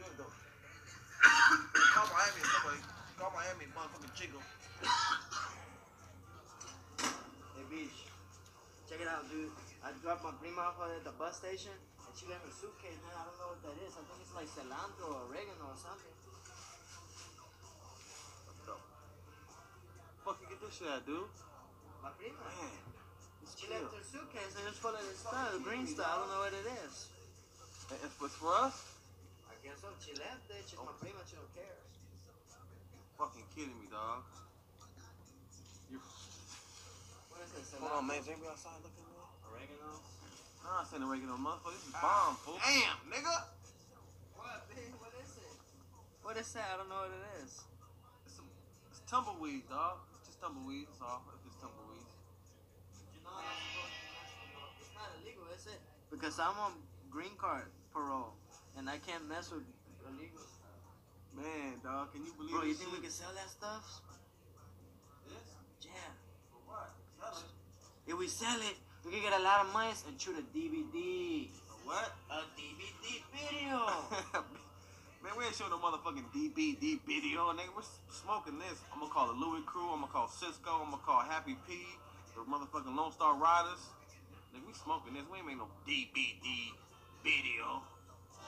good though. call Miami, somebody. Call Miami, motherfucking Chico. Hey, Beach. Check it out, dude. I dropped my prima off at the bus station, and she left her suitcase, man. I don't know what that is. I think it's like cilantro or oregano or something. Fuck you get this shit at, dude? My prima. Man. She left her suitcase, and it's full of this stuff, green stuff. I don't know what it is. It's for us? I guess so. She left it. She's my prima. She don't care. Fucking kidding me, dog. You, What is this? hold on, man. Is anybody outside looking, man? Oregano. Nah, I said oregano, motherfucker. This is ah, bomb, fool. Damn, nigga. What, babe? What is it? What is that? I don't know what it is. It's, some, it's tumbleweed, dog. It's just tumbleweed. That's all. It's just tumbleweed. You know, I'm supposed to- it's not illegal, is it? Because I'm on green card parole, and I can't mess with illegal stuff. Man, dog, can you believe it? Bro, you think we can sell that stuff? This? Yeah. For what? Sell it. If we sell it, we can get a lot of money and shoot a DVD. What? A DVD video. Man, we ain't showing no motherfucking DVD video, nigga. We're smoking this. I'm gonna call the Louis Crew. I'm gonna call Cisco. I'm gonna call Happy P. The motherfucking Lone Star Riders. Nigga, we smoking this. We ain't make no DVD video.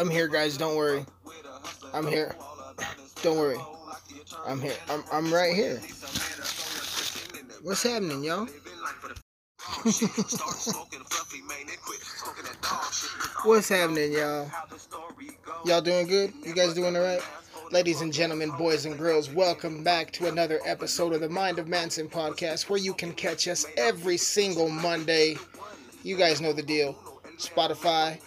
I'm here, guys. Don't worry. I'm here. Don't worry. I'm here. I'm, I'm right here. What's happening, y'all? What's happening, y'all? Y'all doing good? You guys doing alright? Ladies and gentlemen, boys and girls, welcome back to another episode of the Mind of Mansyn podcast where you can catch us every single Monday. You guys know the deal. Spotify,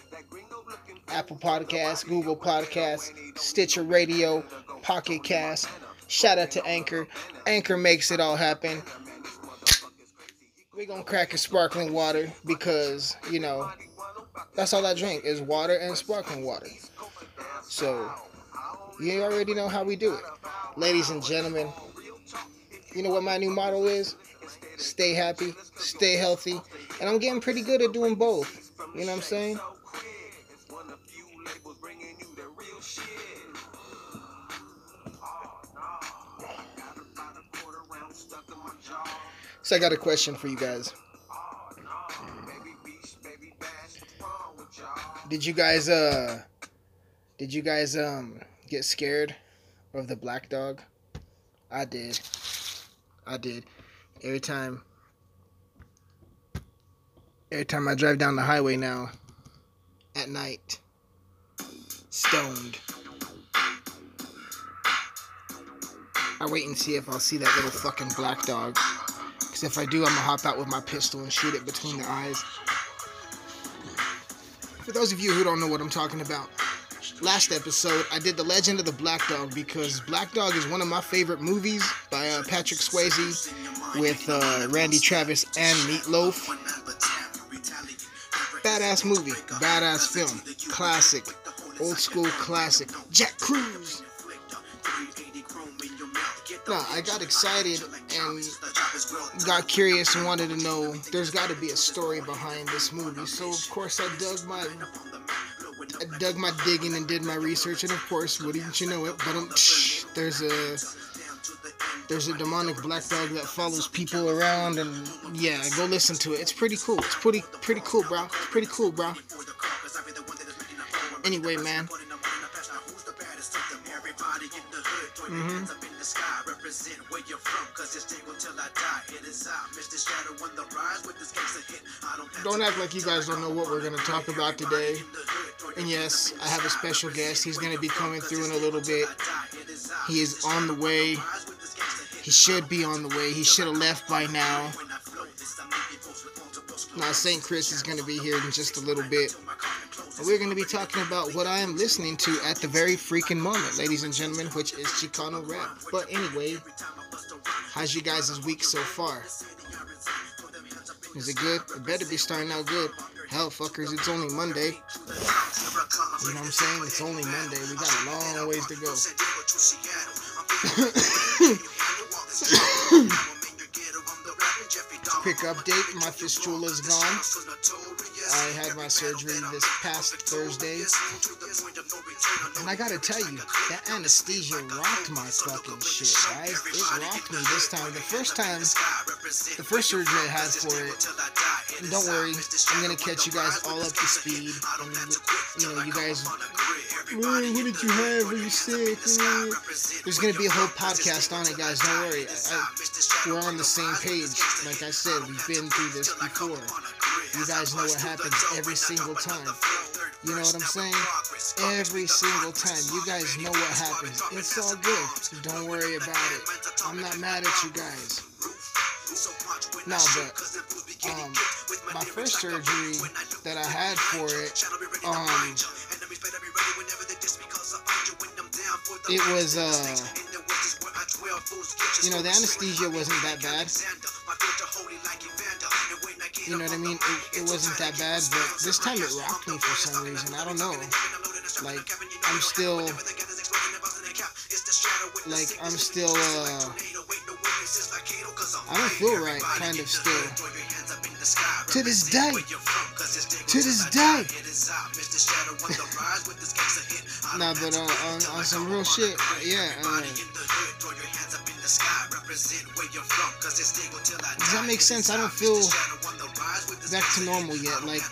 Apple Podcasts, Google Podcasts, Stitcher Radio, Pocket Cast. Shout out to Anchor. Anchor makes it all happen. We're gonna crack a sparkling water because, you know, that's all I drink is water and sparkling water. So, you already know how we do it. Ladies and gentlemen, you know what my new motto is? Stay happy, stay healthy, and I'm getting pretty good at doing both. You know what I'm saying? I got a question for you guys. Did you guys uh did you guys um get scared of the black dog? I did. I did. Every time every time I drive down the highway now at night stoned I wait and see if I'll see that little fucking black dog. Because if I do, I'm gonna hop out with my pistol and shoot it between the eyes. For those of you who don't know what I'm talking about, last episode I did The Legend of the Black Dog because Black Dog is one of my favorite movies by uh, Patrick Swayze with uh, Randy Travis and Meatloaf. Badass movie, badass film, classic, old school classic. Jack Crews. No, I got excited and got curious and wanted to know there's got to be a story behind this movie. So of course I dug my I dug my digging and did my research and of course wouldn't you know it, but um, there's a there's a demonic black dog that follows people around and yeah, go listen to it. It's pretty cool. It's pretty pretty cool, bro. It's pretty cool, bro. Anyway, man. Mhm. the sky. Represent where you're from, cause it's stable till I die. It is I, Mr. Shadow on the rise with this gangster hit. I don't Don't act like you guys don't know what we're gonna talk about today. And yes, I have a special guest. He's gonna be coming through in a little bit. He is on the way. He should be on the way. He should have left by now. Now, St. Chris is going to be here in just a little bit. But we're going to be talking about what I am listening to at the very freaking moment, ladies and gentlemen, which is Chicano rap. But anyway, how's you guys' week so far? Is it good? It better be starting out good. Hell, fuckers, it's only Monday. You know what I'm saying? It's only Monday. We got a long ways to go. Quick update, my fistula is gone. I had my surgery this past Thursday. And I gotta tell you, that anesthesia rocked my fucking shit, guys. It rocked me this time. The first time, the first surgery I had for it, don't worry, I'm gonna catch you guys all up to speed. And, you know, you guys, "Wait, what did you have? Were you sick? Eh." There's gonna be a whole podcast on it, guys. Don't worry. I, I, we're on the same page. Like I said, we've been through this before. You guys know what happens every single time. You know what I'm saying? Every single time. You guys know what happens. It's all good. Don't worry about it. I'm not mad at you guys. No, but um, my first surgery that I had for it, um, it was uh, you know, the anesthesia wasn't that bad. You know what I mean? It, it wasn't that bad, but this time it rocked me for some reason. I don't know. Like I'm still, like I'm still, uh, I don't feel right, kind of still. To this day, to this day. nah, but uh, on, on some real shit, yeah. Uh, does that make sense? I don't feel back to normal yet. Like,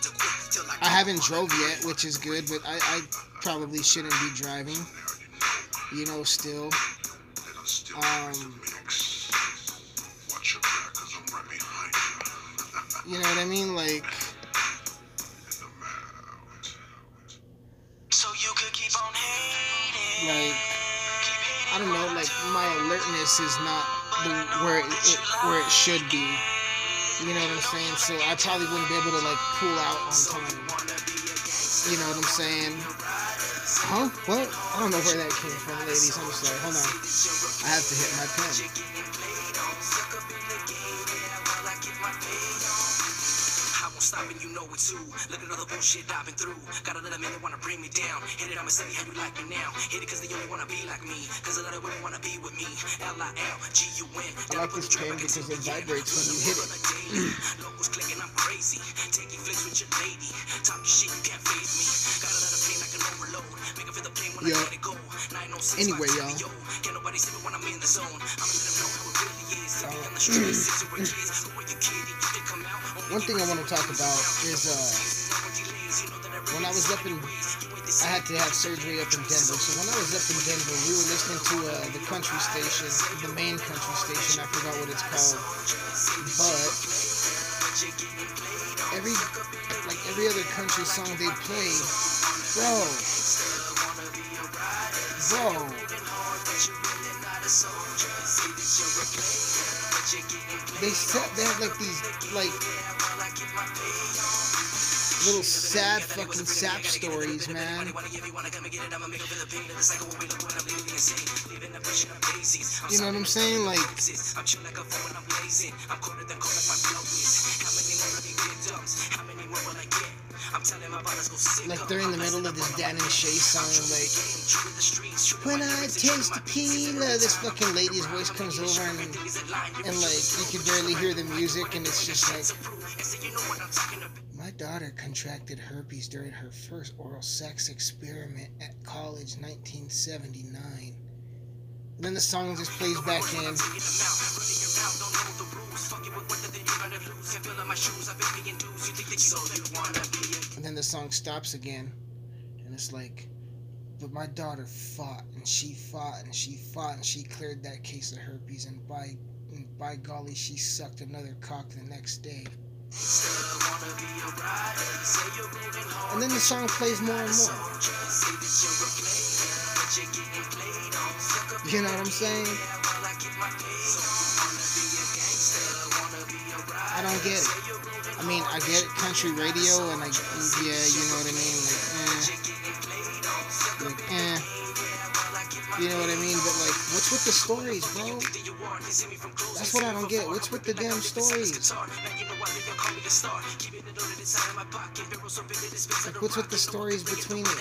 I haven't drove yet, which is good, but I, I probably shouldn't be driving. You know, still. Um, you know what I mean? Like, So you could keep on hating. like, I don't know. Like, my alertness is not the, where it, it where it should be. You know what I'm saying? So I probably wouldn't be able to like pull out on time. You know what I'm saying? Huh? What? I don't know where that came from, ladies. I'm sorry. Hold on. I have to hit my pen. Stopping, you know it too. Look at all the bullshit I've been through. Got a little man that wanna bring me down. Hit it, I'ma say how you like me now. Hit it cause they only wanna be like me. Cause a lot of women wanna be with me. L-I-L-G-U-N. I like this pen because it vibrates when you hit it. Locals clicking, I'm crazy. Taking flicks with your lady. Talking shit, you can't phase me. Got a lot of pain like an overload. Make it feel the pain when. I let it go. 906 Anyway, y'all. Can't nobody see me when I'm in the zone. I'ma let them know how it really is. To be uh, on the streets, you were kids. One thing I want to talk about is uh, when I was up in, I had to have surgery up in Denver. So when I was up in Denver, we were listening to uh, the country station, the main country station. I forgot what it's called, but every like every other country song they play, bro, bro. They set they have like these like little sad fucking sap stories, man. You know what I'm saying? Like, like they're in the middle of this Dan and Shay song, like, when I taste tequila, this fucking lady's voice comes over and, and like, you can barely hear the music, and it's just like, my daughter contracted herpes during her first oral sex experiment at college 1979. Then the song just plays back in. And then the song stops again. And it's like, But my daughter fought and she fought and she fought and she cleared that case of herpes and by and by golly she sucked another cock the next day. And then the song plays more and more. You know what I'm saying? I don't get it. I mean, I get country radio, and I yeah, you know what I mean. Like, eh, like, eh. You know what I mean? But like, what's with the stories, bro? That's what I don't get. What's with the damn stories? Like, what's with the stories between it?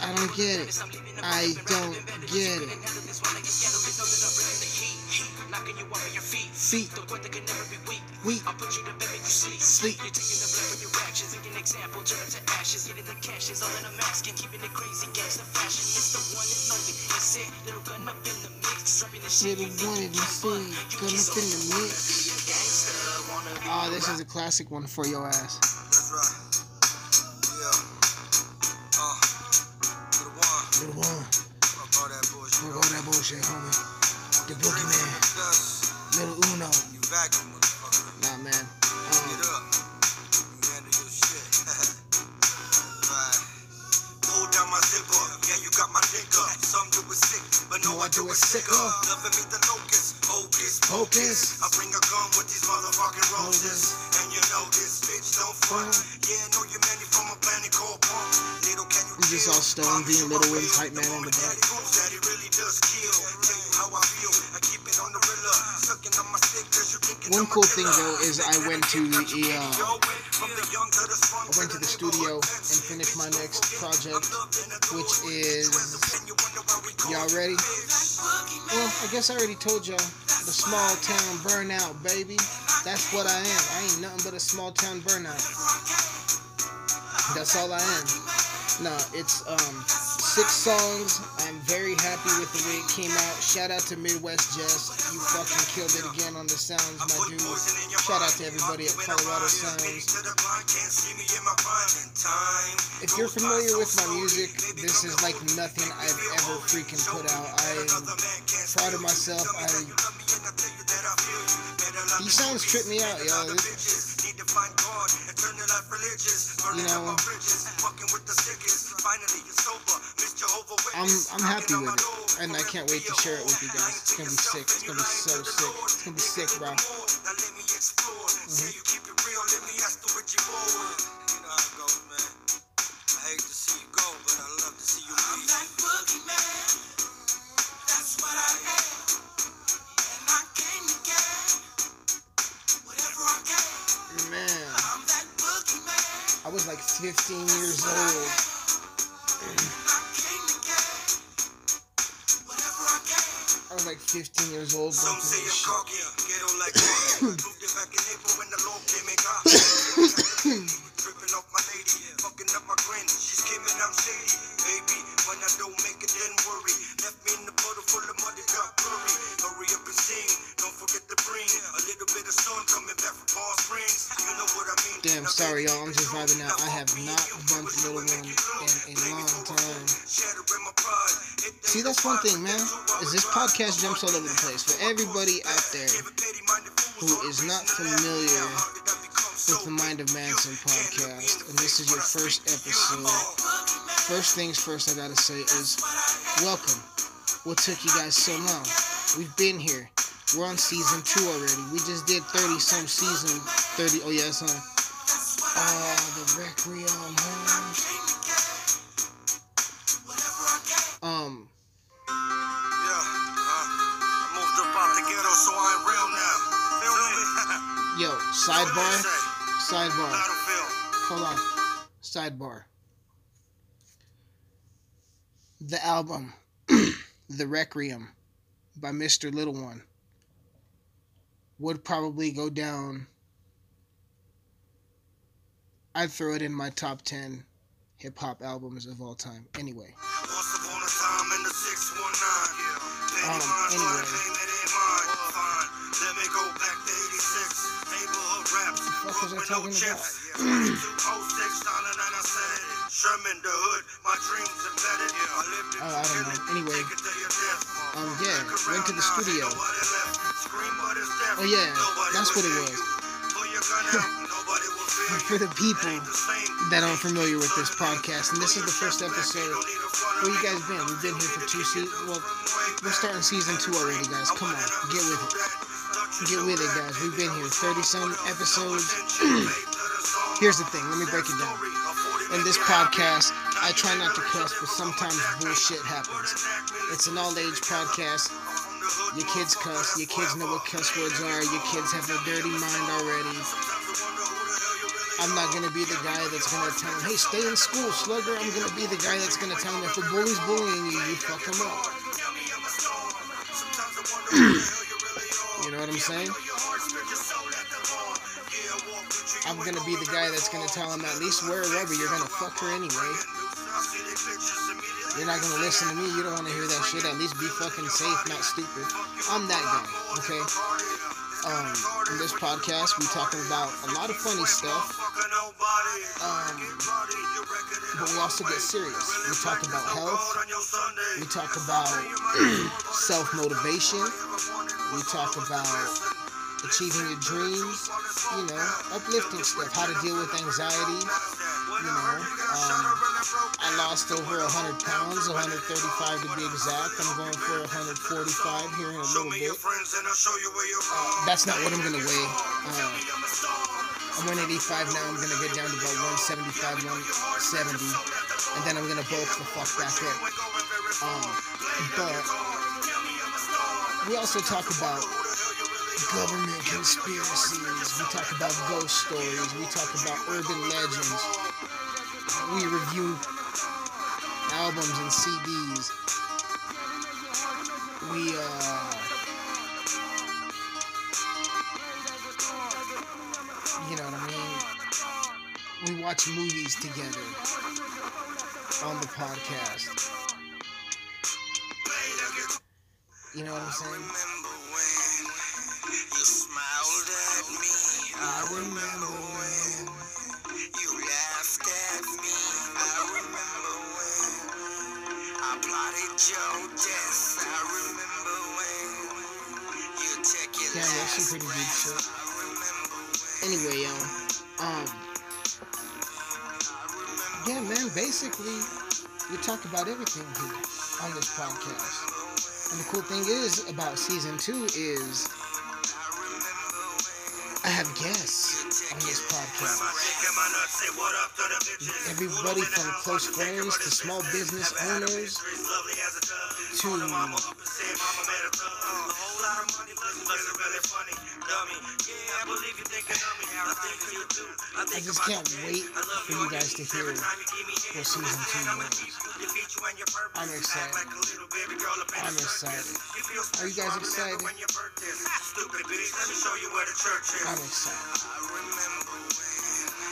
I don't get it. I don't get it. Feet. Weak. Sleep. Little one in the scene, gun up in the mix. Oh, this is a classic one for your ass. That's right. Yeah. Uh, little one. Little one, Fuck all that bullshit. fuck all that bullshit, homie. The boogeyman, Dust. little Uno. You vacuum, motherfucker. Nah, man. Get Um, sick, but no, No, I do it sicker. Loving me the locust. Hocus Hocus. I bring a gun with these motherfucking roses. And you know this bitch don't front. Yeah, know you many from a planet called Punk. Little can you We just all stoned, being Lil Wayne's hype man in The back. One cool thing though is I went to the uh, I went to the studio and finished my next project, which is y'all ready? Well, I guess I already told y'all the small town burnout, baby. That's what I am. I ain't nothing but a small town burnout. That's all I am. No, it's um six songs. I'm very happy with the way it came out. Shout out to Midwest Jess. You fucking killed it again on the sounds, my dude. Shout out to everybody at Colorado Sounds. If you're familiar with my music, this is like nothing I've ever freaking put out. I am proud of myself. I these sounds trip me out, yo. You know, I'm I'm happy with it, and I can't wait to share it with you guys. It's gonna be sick. It's gonna be so sick. It's gonna be sick, bro. Now let me explore. Say you keep it real, let me ask the Richie Boy. You know how it goes, man. I hate to see you go, can. I was like 15 years old. Some say I'm cocky, ghetto like Moved it back in April when the law came and got. Tripping off my lady, fucking up my grin. She's skimming, I'm shady. Baby, when I don't make it, then worry. Left me in the puddle full of mud, it Damn, sorry, y'all. I'm just vibing out. I have not bumped it low. in a long time. See, that's one thing, man. Is this podcast jumps all over the place. For everybody out there who is not familiar with the Mind of Mansyn podcast, and this is your first episode, first things first, I gotta say is welcome. What took you guys so long? We've been here. We're on season two already. We just did 30 some season. 30, oh yeah, son. Oh, the Requiem. Um, so I real now. Yo, sidebar, sidebar. Hold on. Sidebar. The album, The Requiem, by Mr. Little One, would probably go down. I'd throw it in my top 10 hip hop albums of all time. Anyway. Once upon a time in the 619. Yeah. Um, anyway. wanna claim it ain't mine. Fine. Let me go back to 86. Neighborhood raps. fuck was I Broke with talking about? 2206, dollar Sherman, the hood, my dreams embedded. I Oh, I don't know. Anyway, Take it to your death. um, yeah, went to the studio. Oh yeah, that's what it was. For the people that aren't familiar with this podcast, and this is the first episode. Where you guys been? We've been here for two seasons. Well, we're starting season two already, guys. Come on, get with it. Get with it, guys. We've been here 30 some episodes. Here's the thing, let me break it down. In this podcast, I try not to cuss, but sometimes bullshit happens. It's an all age podcast. Your kids cuss, your kids know what cuss words are, your kids have a dirty mind already. I'm not gonna be the guy that's gonna tell them, hey, stay in school, slugger. I'm gonna be the guy that's gonna tell them if a bully's bullying you, you fuck him up. you know what I'm saying? I'm gonna be the guy that's gonna tell him at least wear a rubber. You're gonna fuck her anyway. You're not gonna listen to me. You don't wanna hear that shit. At least be fucking safe, not stupid. I'm that guy, okay? Um, in this podcast, we talking about a lot of funny stuff, um, but we also get serious. We talk about health. We talk about self motivation. We talk about achieving your dreams. You know, uplifting stuff. How to deal with anxiety. You know, um, I lost over 100 pounds, 135 to be exact. I'm going for 145 here in a little bit. Uh, that's not what I'm gonna weigh. Uh, I'm 185 now. I'm gonna get down to about 175, 170, and then I'm gonna bulk the fuck back up. Um, but we also talk about government conspiracies. We talk about ghost stories. We talk about urban legends. We review albums and CDs. We uh you know what I mean? We watch movies together on the podcast. You know what I'm saying? You smiled at me. I remember Yeah, that's some pretty good shit. I remember when Anyway, yo, um, yeah, man. Basically, we talk about everything here on this podcast. And the cool thing is about season two is I have guests on this podcast. Everybody from close friends to small business owners to I just can't wait for you guys to hear what season two. was. I'm excited. I'm excited. Are you guys excited? I'm excited.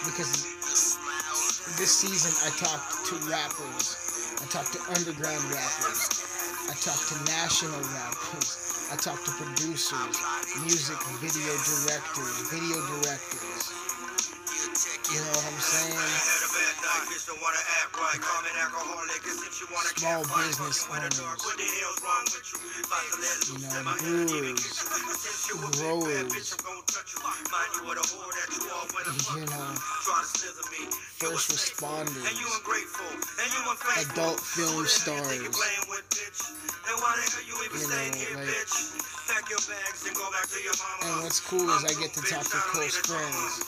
Because this season I talked to rappers. I talked to underground rappers. I talked to national rappers. I talked to producers, music video directors, video directors. You know what I'm saying? Small business owners. You? Know, brewers, growers. You know, first responders, adult film stars. You know, like, and what's cool is I get to talk to close friends.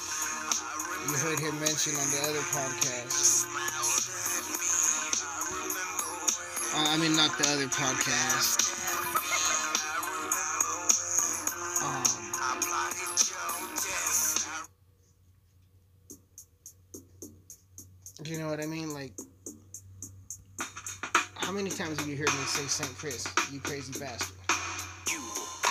You heard him mention on the other podcast. Uh, I mean, not the other podcast. Um, you know what I mean? Like, how many times have you heard me say St. Chris, you crazy bastard? You,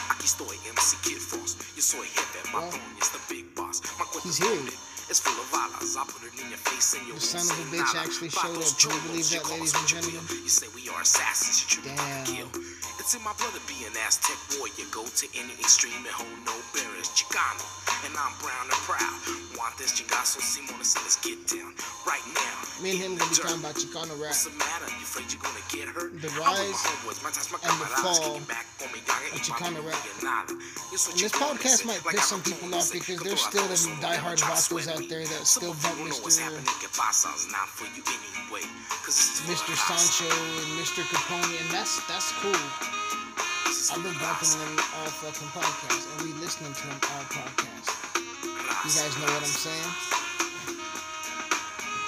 aquí estoy, MC Kid Frost. Yo soy jefe, my Well, is the big boss. My cuerpo he's here. It's full of. I put it in your face and you The son of a bitch actually showed up. Can you believe that, ladies and gentlemen? You say we are assassins, you Damn. kill. It's in my blood to be an Aztec warrior. Go to any extreme and hold no barriers. Chicano, and I'm brown and proud. Want this chingazo, Simona, so let's get down right now. Me and him gonna be talking about Chicano rap. What's the matter? You afraid you're gonna get hurt? The rise my ties, my and the fall back on me, of Chicano rap. y nada. Yo soy And this podcast might piss some people off because there's still the diehard vatos sweat out there that still of bump you know what's Mr. happening, que pasa, is not for you anyway. 'Cause this is for Mr. Sancho and Mr. Capone, and that's that's cool. This is for I've been bumping them all fucking podcasts, and we listening to them all podcasts. You guys know what I'm saying?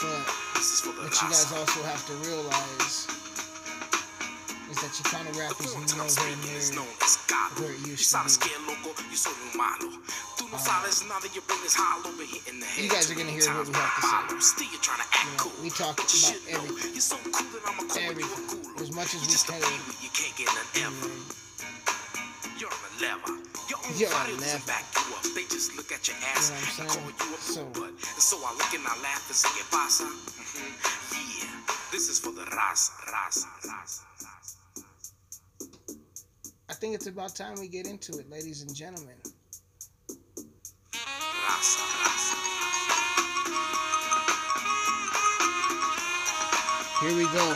But This is for the what you guys also have to realize is that Chicano rap The uh, is fluent tongue nowhere speaking is near known as galo. where it You used to be. que you soy un malo. Tú no sabes nada, your brain is hollow, been hitting the head. You guys are gonna hear what we have to say. you're trying to act You know, we talk about everything. You're so cool that I'ma call you a Everything. As much as we can. you can't get none ever. You're on the level. Your own body the doesn't level. back you up. They just look at your ass You know and call you a So- butt. And so I look and I laugh and say. Yeah, this is for the raza, raza, raza, raza. I think it's about time we get into it, ladies and gentlemen. Here we go.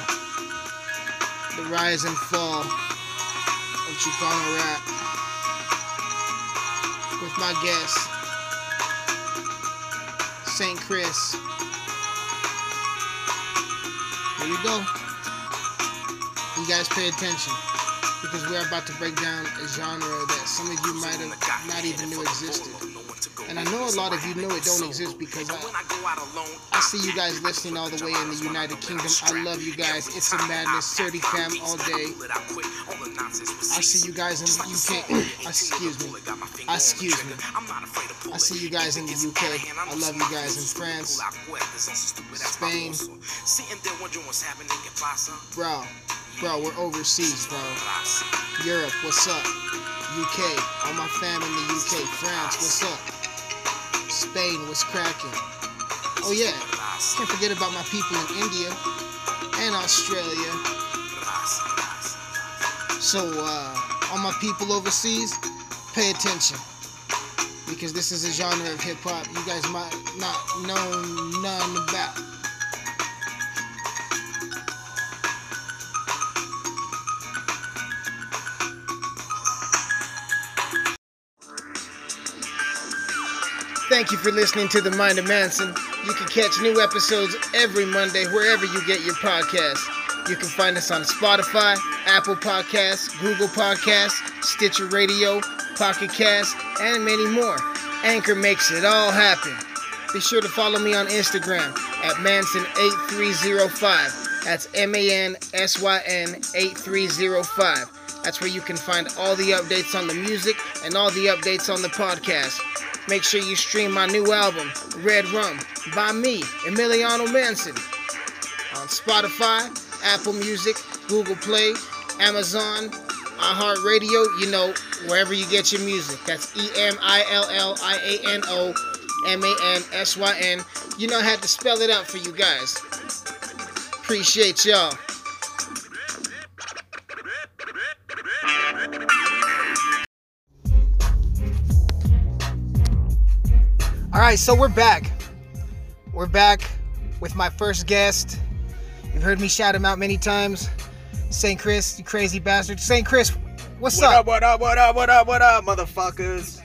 The rise and fall of Chicano rap. With my guest, St. Chris. Here we go. You guys pay attention because we're about to break down a genre that some of you might have not even knew existed. And I know a lot of you know it don't exist because I, I see you guys listening all the way in the United Kingdom. I love you guys. It's a madness. 30 fam all day. I see you guys in the UK. Excuse me. Excuse me. I see you guys in the UK. I love you guys in France, Spain. Bro, bro, we're overseas, bro. Europe, what's up? UK, all my fam in the UK. France, what's up? Spain, what's cracking? Oh yeah, can't forget about my people in India and Australia. So, uh, all my people overseas, pay attention. Because this is a genre of hip hop you guys might not know none about. Thank you for listening to The Mind of Mansyn. You can catch new episodes every Monday wherever you get your podcasts. You can find us on Spotify, Apple Podcasts, Google Podcasts, Stitcher Radio, Pocket Cast, and many more. Anchor makes it all happen. Be sure to follow me on Instagram at Mansyn8305. That's M A N S Y N 8305. That's where you can find all the updates on the music and all the updates on the podcast. Make sure you stream my new album, Red Rum, by me, Emilliano Mansyn, on Spotify, Apple Music, Google Play, Amazon, iHeartRadio, you know, wherever you get your music. That's E M I L L I A N O M A N S Y N. You know, I had to spell it out for you guys. Appreciate y'all. Right, so we're back. We're back with my first guest. You've heard me shout him out many times. St. Chris, you crazy bastard. St. Chris, what's What up? what up, what up, what up, what up, motherfuckers?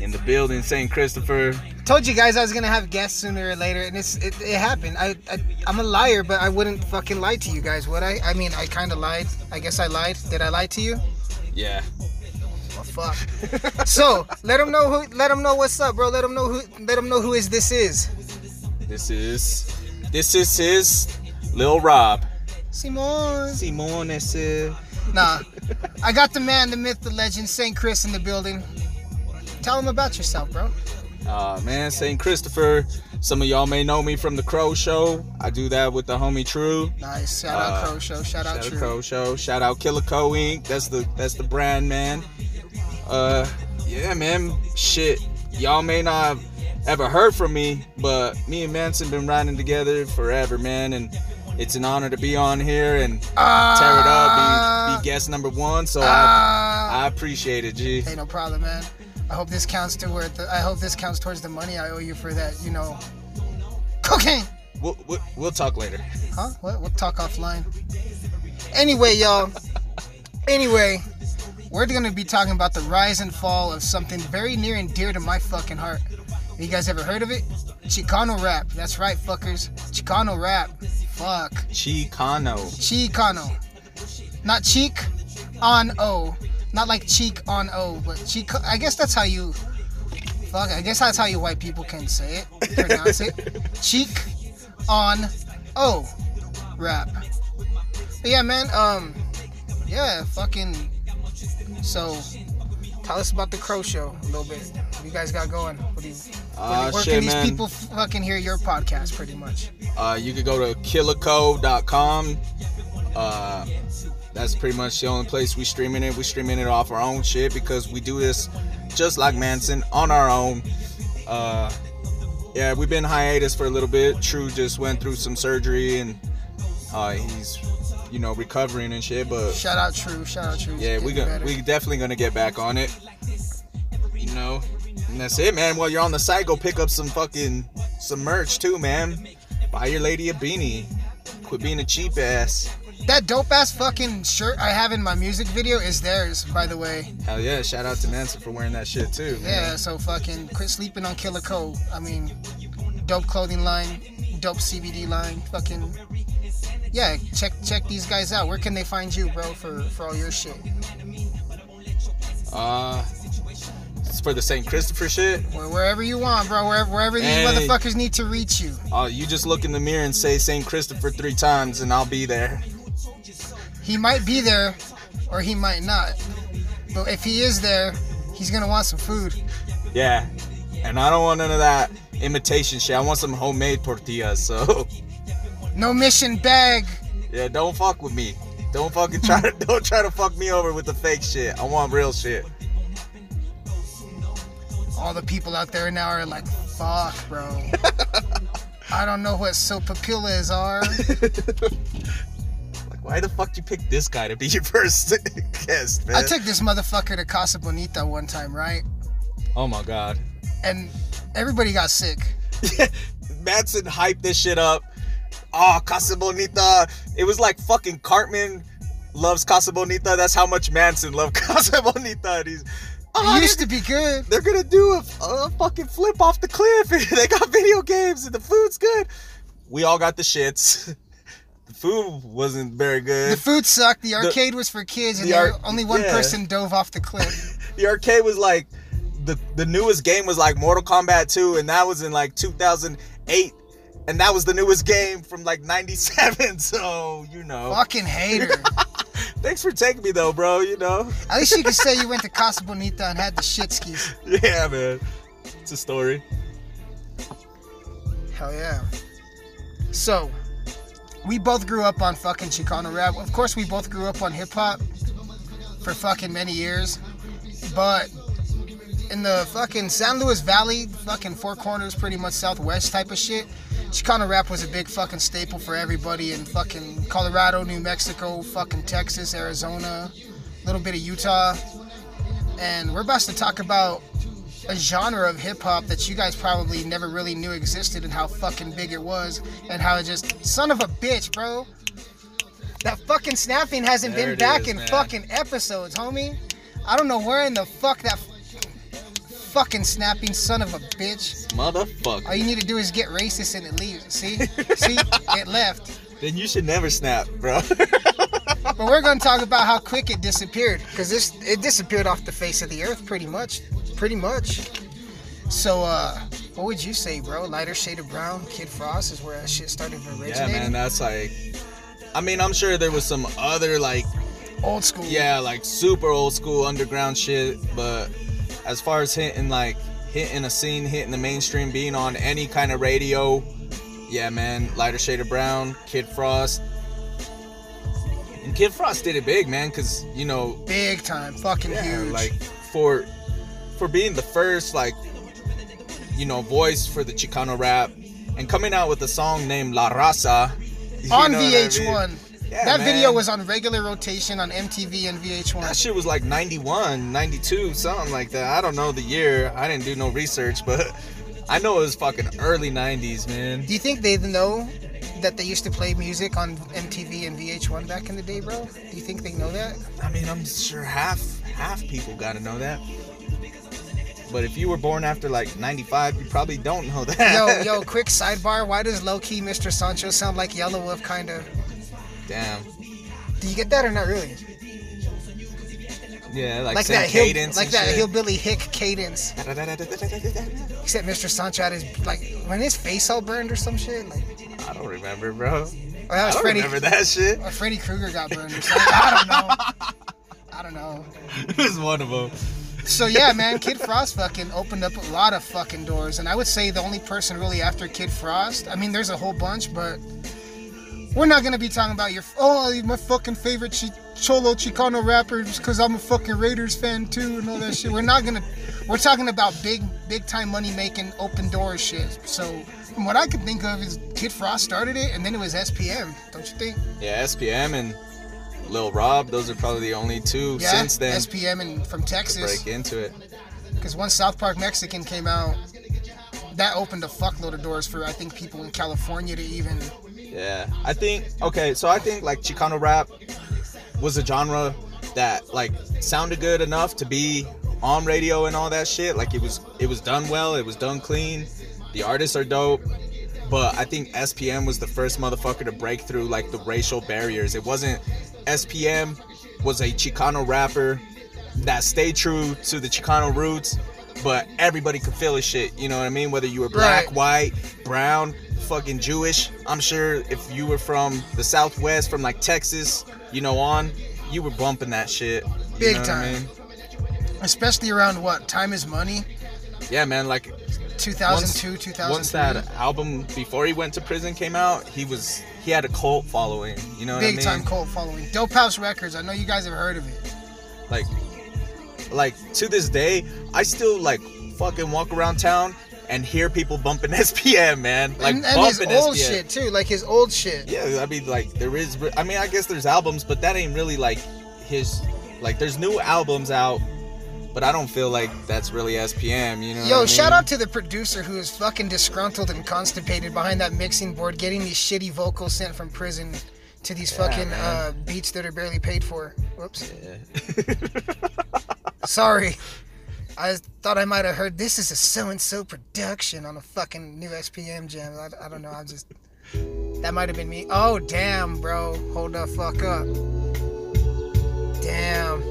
In the building, St. Christopher. Told you guys I was gonna have guests sooner or later, and it's it, it happened. I, I I'm a liar, but I wouldn't fucking lie to you guys, would I? I mean, I kind of lied. I guess I lied. Did I lie to you? Yeah. Well, fuck. so let them know who. Let them know what's up, bro. Let them know who. Let them know who is this is. This is this is his Lil Rob. Simon. Simon ese. Nah, I got the man, the myth, the legend, St. Chris in the building. Tell him about yourself, bro. Uh man, St. Christopher. Some of y'all may know me from the Crow Show. I do that with the homie True. Nice. Shout out Uh, Crow Show. Shout out Shout out True. Crow Show. Shout out Killer Co Inc. That's the that's the brand man. Uh yeah man. Shit. Y'all may not have ever heard from me, but me and Mansyn been riding together forever, man. And It's an honor to be on here and Ah, tear it up, be, be guest number one. So I, ah. I appreciate it, G. Hey, no problem, man. I hope this counts to where the, I hope this counts towards the money I owe you for that. You know, cocaine. We'll, we'll, we'll talk later. Huh? What? We'll talk offline. Anyway, y'all. Anyway, we're gonna be talking about the rise and fall of something very near and dear to my fucking heart. You guys ever heard of it? Chicano rap. That's right, fuckers. Chicano rap. Fuck. Chicano. Chicano. Not cheek on O. Not like cheek on O, but cheek. I guess that's how you. Fuck. I guess that's how you white people can say it, pronounce it. Cheek on O. Rap. But yeah, man. Um. Yeah. Fucking. So. Tell us about the Crow Show a little bit. What you guys got going? What do you? Ah, where shit, can these man. people fucking hear your podcast? Pretty much. Uh, you could go to killico.com. Uh, that's pretty much the only place we streaming it. We streaming it off our own shit because we do this just like Mansyn on our own. Uh, yeah, we've been hiatus for a little bit. True just went through some surgery and uh, he's you know recovering and shit. But Shout out True. Shout out True. yeah, we Getting go, we definitely gonna get back on it. You know, and that's it, man. While you're on the site, go pick up some fucking some merch too, man. Buy your lady a beanie. Quit being a cheap ass. That dope ass fucking shirt I have in my music video is theirs, by the way. Hell yeah! Shout out to Mansyn for wearing that shit too. Yeah, Man. so fucking quit sleeping on Killer Co. I mean, dope clothing line, dope CBD line, fucking. Yeah, check check these guys out. Where can they find you, bro, for for all your shit? Uh, it's for the St. Christopher shit. Where, wherever you want, bro. Wherever wherever these motherfuckers need to reach you. Uh, you just look in the mirror and say St. Christopher three times, and I'll be there. He might be there, or he might not. But if he is there, he's gonna want some food. Yeah, and I don't want none of that imitation shit. I want some homemade tortillas. So No mission bag. yeah, don't fuck with me. Don't fucking try to don't try to fuck me over with the fake shit. I want real shit. all the people out there now are like, fuck, bro. I don't know what sopapillas are. Like, why the fuck you pick this guy to be your first guest, man? I took this motherfucker to Casa Bonita one time, right? oh my god. And everybody got sick. Mansyn hyped this shit up. Oh, Casa Bonita. It was like fucking Cartman loves Casa Bonita. That's how much Mansyn loved Casa Bonita. And he's, oh, It used to be good. they're gonna do a, a fucking flip off the cliff. they got video games and the food's good. We all got the shits. The food wasn't very good. The food sucked. The arcade was for kids, and the ar- only one yeah. person dove off the cliff. The arcade was like the the newest game was like Mortal Kombat 2, and that was in like 2008, and that was the newest game from like 97. So you know, Fucking hater. thanks for taking me though, bro. You know, At least you can say you went to Casa Bonita and had the shit skis. yeah, man, it's a story. Hell yeah. So, we both grew up on fucking Chicano rap. Of course, we both grew up on hip hop for fucking many years. But in the fucking San Luis Valley, fucking Four Corners, pretty much Southwest type of shit, Chicano rap was a big fucking staple for everybody in fucking Colorado, New Mexico, fucking Texas, Arizona, a little bit of Utah. And we're about to talk about a genre of hip hop that you guys probably never really knew existed and how fucking big it was and how it just son of a bitch, bro. That fucking snapping hasn't There been back is, in man. fucking episodes, homie. I don't know where in the fuck that fucking snapping son of a bitch. Motherfucker. All you need to do is get racist and it leaves. See? See? It left. Then you should never snap, bro. But we're gonna talk about how quick it disappeared. Cause this it disappeared off the face of the earth pretty much. Pretty much. So uh what would you say, bro? Lighter shade of brown, Kid Frost is where that shit started originating. yeah, man, that's like. I mean, I'm sure there was some other like Old school. yeah, like super old school underground shit. But as far as hitting like hitting a scene, hitting the mainstream, being on any kind of radio, yeah, man, lighter shade of brown, Kid Frost. And Kid Frost did it big, man, cause you know, Big time. Fucking yeah, huge. like for for being the first like you know voice for the Chicano rap and coming out with a song named La Raza, on know what I mean? VH1. Yeah, that video was on regular rotation on MTV and VH1. That shit was like 91, 92, something like that. I don't know the year. I didn't do no research, but I know it was fucking early 90s, man. Do you think they know that they used to play music on MTV and VH1 back in the day, bro? Do you think they know that? I mean, I'm sure half half people got to know that. But if you were born after like 95, you probably don't know that. Yo, yo, quick sidebar. Why does low key Mr. Sancho sound like Yelawolf, kind of? Damn. Do you get that or not really? Yeah, like, Like that, hill, cadence like and that shit. hillbilly hick cadence. Except Mr. Sancho had his like when his face all burned or some shit. Like, I don't remember, bro. that I don't Freddy. remember that shit. Or Freddy Krueger got burned or something. I don't know. I don't know. it was one of them. So yeah, man, Kid Frost fucking opened up a lot of fucking doors, and I would say the only person really after Kid Frost. I mean, there's a whole bunch, but we're not gonna be talking about your oh my fucking favorite chi- cholo Chicano rappers because I'm a fucking Raiders fan too and all that shit. We're not gonna. We're talking about big, big time money making open door shit. So from what I could think of is Kid Frost started it, and then it was SPM. Don't you think? Yeah, SPM and Lil Rob, those are probably the only two Yeah, since then Yeah, SPM and from Texas. break into it. Because once South Park Mexican came out, that opened a fuckload of doors for I think people in California to even. Yeah, I think okay. So I think like Chicano rap was a genre that like sounded good enough to be on radio and all that shit. Like it was it was done well. It was done clean. The artists are dope. But I think SPM was the first motherfucker to break through like the racial barriers. It wasn't SPM was a Chicano rapper that stayed true to the Chicano roots, but everybody could feel his shit. You know what I mean? Whether you were black, Right. white, brown, fucking Jewish. I'm sure if you were from the Southwest, from like Texas, you know, on, you were bumping that shit. Big what I time. mean? Especially around what? Time is Money? Yeah, man. Like 2002, 2003. once that album before he went to prison came out, he was he had a cult following. You know what I Big mean? time cult following. Dope House Records. I know you guys have heard of it. like like to this day i still like fucking walk around town and hear people bumping spm man like and and his bumping old spm shit too, like his old shit. yeah i mean like there is i mean i guess there's albums but that ain't really like his like there's new albums out but i don't feel like that's really spm you know Yo, shout mean? out to the producer who is fucking disgruntled and constipated behind that mixing board, getting these shitty vocals sent from prison to these Yeah, fucking uh, beats that are barely paid for. Whoops. Yeah. Sorry. I thought I might have heard this is a so and so production on a fucking new SPM jam. I, I don't know. I just. That might have been me. Oh, damn, bro. Hold the fuck up. Damn.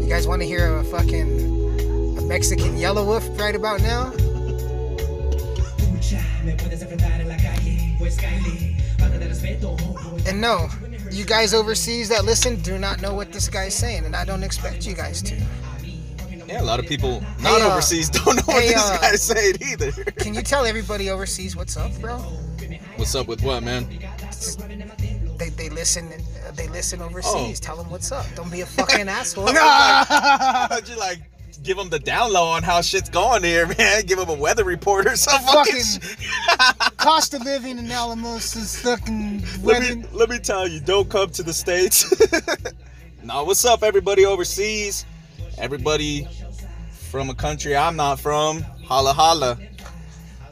You guys want to hear a fucking a Mexican Yelawolf right about now? And no, you guys overseas that listen do not know what this guy's saying, and I don't expect you guys to. Yeah a lot of people not uh, overseas don't know what hey, this uh, guy's saying either Can you tell everybody overseas what's up, bro? what's up with what man They, they listen they listen Oh. overseas. Tell them what's up. Don't be a fucking asshole. How'd you like give them the down low on how shit's going here, man? Give them a weather report or some fucking. Cost of living in Alamosa is fucking. let me let me tell you, don't come to the states. nah, what's up, everybody overseas? Everybody from a country I'm not from. Holla holla.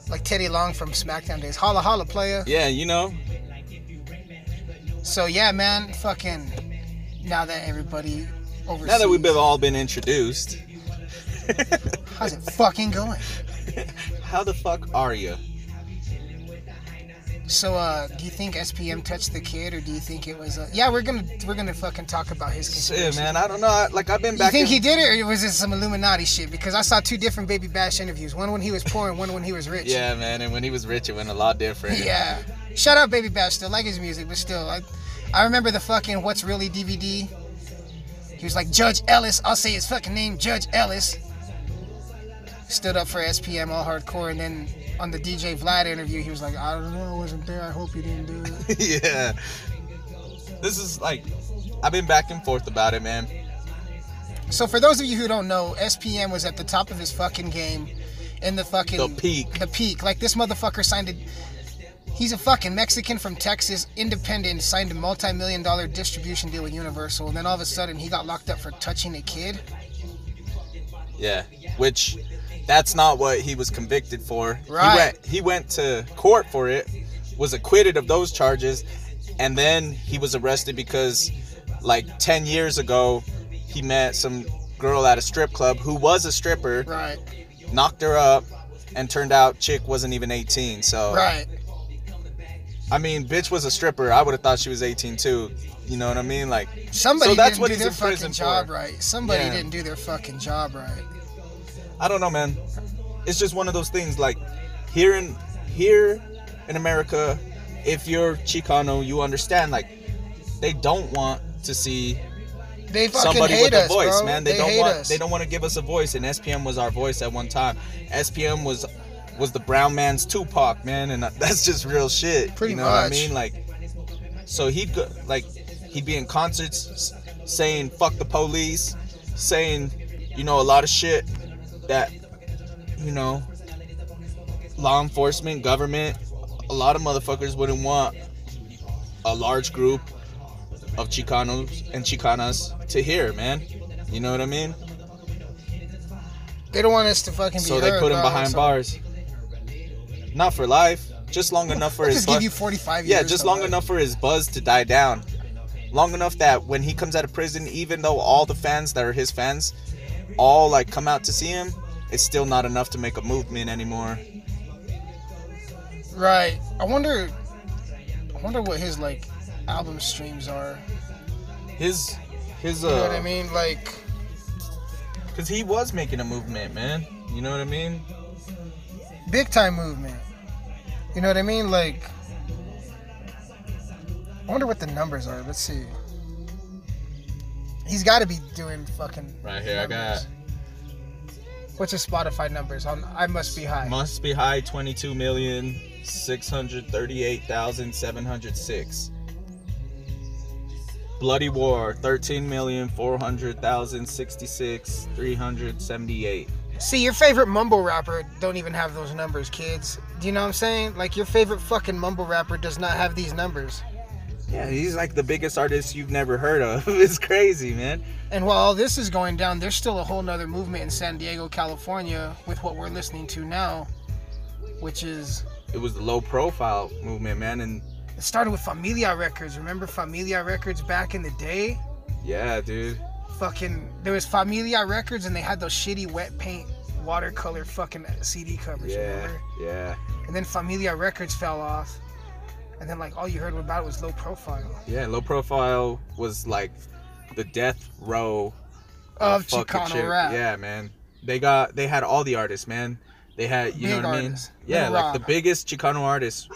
Like Teddy Long from SmackDown days. Holla holla, player. Yeah, you know. So yeah, man, fucking. Now that everybody overseas. Now that we've been all been introduced, How's it fucking going? how the fuck are you? So, uh, do you think SPM touched the kid, or do you think it was? Uh, yeah, we're gonna we're gonna fucking talk about his. Shit, conspiracy. man, I don't know. Like I've been You back. think in- he did it, or was it some Illuminati shit? Because I saw two different Baby Bash interviews. One when he was poor, and one when he was rich. Yeah, man, and when he was rich, it went a lot different. Yeah. Shout out Baby Bash. Still like his music, but still, I, I remember the fucking What's Really DVD. He was like Judge Ellis. I'll say his fucking name, Judge Ellis. Stood up for SPM all hardcore, and then on the DJ Vlad interview, he was like, I don't know, I wasn't there. I hope you didn't do it. yeah. This is like, I've been back and forth about it, man. So for those of you who don't know, SPM was at the top of his fucking game in the fucking The peak. The peak. Like this motherfucker signed a He's a fucking Mexican from Texas, independent, signed a multi-million dollar distribution deal with Universal, and then all of a sudden he got locked up for touching a kid. Yeah, which that's not what he was convicted for. Right. He went he went to court for it, was acquitted of those charges, and then he was arrested because like 10 years ago he met some girl at a strip club who was a stripper, Right. knocked her up, and turned out chick wasn't even 18. So Right. I mean, bitch was a stripper. I would have thought she was 18 too. You know what I mean? Like Somebody So that's didn't what do he's their in prison fucking job for. right. Somebody Yeah. didn't do their fucking job right. I don't know, man. It's just one of those things. Like here in here in America, if you're Chicano, you understand. Like they don't want to see They somebody hate with us, a voice, bro. man. They, don't want. us. They don't want to give us a voice. And SPM was our voice at one time. SPM was was the brown man's Tupac, man, and uh, that's just real shit. Pretty you know what I mean? Like, so he'd go, like he'd be in concerts saying "fuck the police," saying you know a lot of shit that you know law enforcement, government, a lot of motherfuckers wouldn't want a large group of Chicanos and Chicanas to hear, man. You know what I mean? They don't want us to fucking be So they put him behind so- bars. Not for life, just long enough for his just buzz. give you 45 yeah, just long life. enough for his buzz to die down. Long enough that when he comes out of prison, even though all the fans that are his fans all like come out to see him, it's still not enough to make a movement anymore. Right. I wonder. I wonder what his like album streams are. His his uh. You know what I uh mean? Like, cuz he was making a movement, man. You know what I mean? big time movement. You know what I mean? Like, I wonder what the numbers are. Let's see. He's got to be doing fucking. Right here, I got. What's his Spotify numbers? On I must be high. Must be high 22 million 638,706. Bloody War 13 million 400,066 378. See, your favorite mumble rapper don't even have those numbers, kids. Do you know what I'm saying? Like your favorite fucking mumble rapper does not have these numbers. Yeah, he's like the biggest artist you've never heard of. it's crazy, man. And while all this is going down, there's still a whole nother movement in San Diego, California, with what we're listening to now, which is It was the low profile movement, man, and it started with Familia Records. Remember Familia Records back in the day? yeah, dude. Fucking there was Familia Records and they had those shitty wet paint watercolor fucking CD covers, Yeah, remember? yeah. And then Familia Records fell off. And then like all you heard about was low profile. Yeah, low profile was like the death row Of fucking Chicano shit. rap. Yeah, man. They got they had all the artists, man. They had you know Big what I mean? Yeah, Lil like the biggest Chicano artists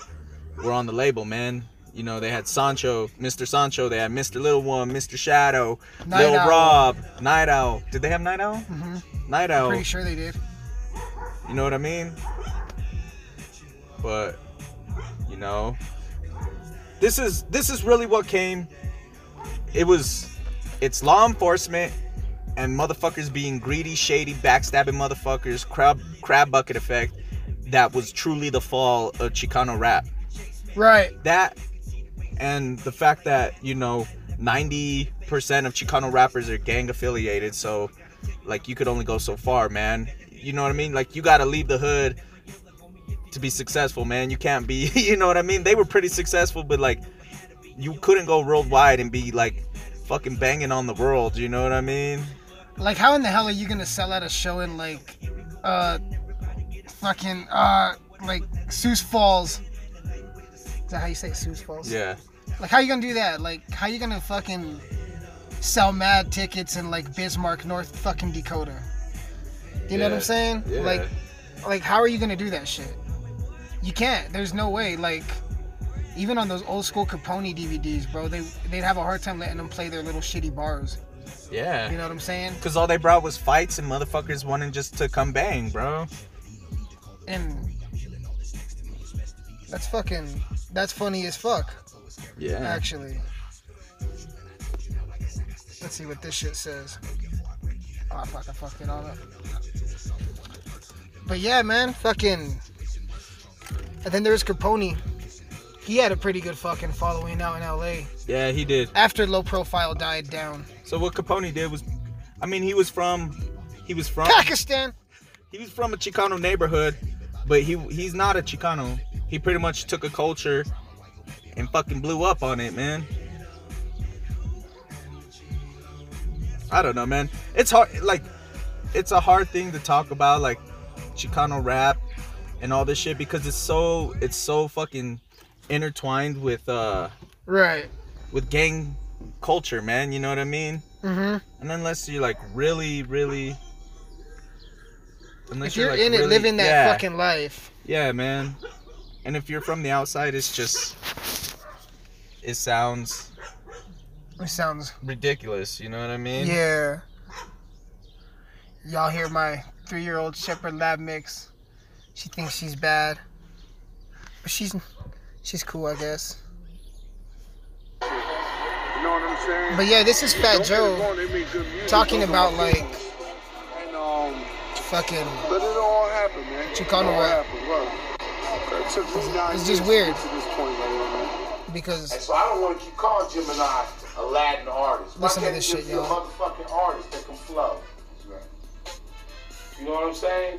were on the label, man. You know, they had Sancho, Mr. Sancho, they had Mr. Little One, Mr. Shadow, Night Lil Owl. Rob, Night Owl. Did they have Night Owl? Mhm. Night Owl. Pretty sure they did. You know what I mean? But you know, this is this is really what came. It was, it's law enforcement and motherfuckers being greedy, shady, backstabbing motherfuckers, crab crab bucket effect. That was truly the fall of Chicano rap. Right. That and the fact that you know 90% of Chicano rappers are gang affiliated, so like you could only go so far, man. You know what I mean? Like you gotta leave the hood to be successful, man. You can't be, you know what I mean? They were pretty successful, but like you couldn't go worldwide and be like fucking banging on the world. You know what I mean? Like how in the hell are you gonna sell out a show in like uh fucking uh like Sioux Falls? Is that how you say? Sioux Falls? Yeah. Like how you gonna do that? Like how you gonna fucking sell mad tickets in like Bismarck, North fucking Dakota? You know what I'm saying? yeah. Like like how are you gonna do that shit? You can't. There's no way. Like even on those old school Capone DVDs, bro, they they'd have a hard time letting them play their little shitty bars. Yeah. You know what I'm saying? Cause all they brought was fights and motherfuckers wanting just to come bang, bro. And that's fucking that's funny as fuck, Yeah. actually. Let's see what this shit says. Oh fuck, I fucked it all up. But yeah, man, fucking. And then there's Capone. He had a pretty good fucking following out in LA Yeah, he did. after Low Profile died down. So what Capone did was, I mean, he was from, he was from, Pakistan. he was from a Chicano neighborhood, but he he's not a Chicano. He pretty much took a culture and fucking blew up on it, man. I don't know, man. It's hard, like, it's a hard thing to talk about, like, Chicano rap and all this shit because it's so, it's so fucking intertwined with, uh, Right. with gang culture, man. You know what I mean? Mm-hmm. And unless you're like really, really, unless If you're like, in it, living that yeah, fucking life. yeah, man. And if you're from the outside, it's just, it sounds It sounds. ridiculous. You know what I mean? Yeah. Y'all hear my three-year-old Shepherd Lab mix? She thinks she's bad, but she's she's cool, I guess. You know what I'm saying? But yeah, this is Fat Don't Joe me wrong, they make good music, talking about like peoples. And, um, fucking. let it all happen, man. Chicano It all rap. happen, word. It took me nine It's just weird. get to this point right here, man. because And so I don't want to keep calling Gemini a Latin artist. Why Listen to this shit, just be a y'all. motherfucking artist that can flow. You know what I'm saying?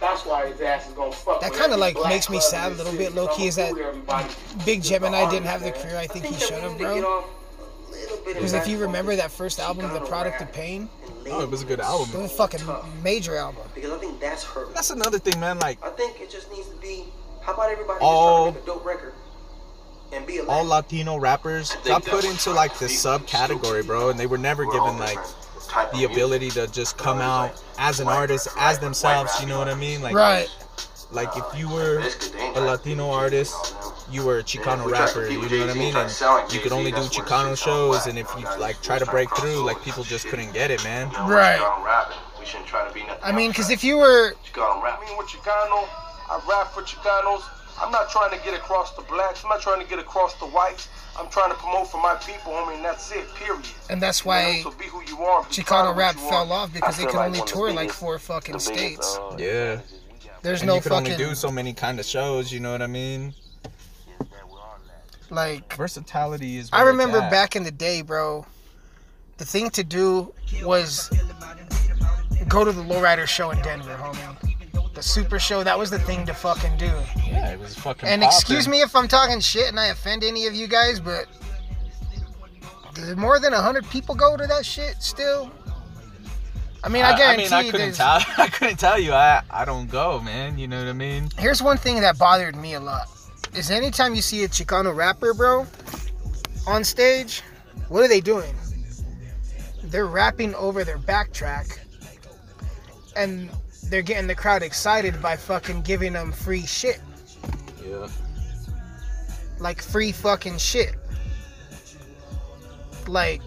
That's why his ass is gonna fuck. That kinda, like, makes me sad a little bit, low-key, is that I'ma fool everybody Big Gemini didn't have the artist, career I think he should have, need bro. get on a little bit of because if you remember that first album, The Product of Pain, Oh, it was a good it album. was a fucking major album. Because I think that's her. That's another thing, man. Like I think it just needs to be. How about everybody All- just try to make a dope record and be a all Latino rappers got put into like the subcategory, bro, and they were never given like the ability to just come out as an artist, as themselves. You know what I mean? Like, Right. like if you were a Latino artist, you were a Chicano rapper. You know what I mean? And you could only do Chicano shows, and if you like try to break through, like people just couldn't get it, man. Right. We shouldn't try to be nothing I mean, because if you were Chicano rap. I mean, with Chicano, I rap for Chicanos. I'm not trying to get across the blacks. I'm not trying to get across the whites. I'm trying to promote for my people, homie, and that's it, period. and that's You know, why so be who you are. be proud Chicano rap you fell are. off because they could like only one of the tour like four fucking the biggest, states. uh, Yeah. There's And no you could fucking only do so many kind of shows. You know what I mean? like. Versatility is. I where it's remember at. back in the day, bro. The thing to do was go to the Lowrider show in Denver, homie. The Super Show. That was the thing to fucking do. Yeah, it was fucking. And poppin'. excuse me if I'm talking shit and I offend any of you guys, but did more than hundred people go to that shit still? I mean, I, I guarantee mean, I couldn't tell. I couldn't tell you. I I don't go, man. You know what I mean? Here's one thing that bothered me a lot. Is anytime you see a Chicano rapper, bro, on stage, what are they doing? They're rapping over their backtrack and they're getting the crowd excited by fucking giving them free shit. Yeah. Like free fucking shit. Like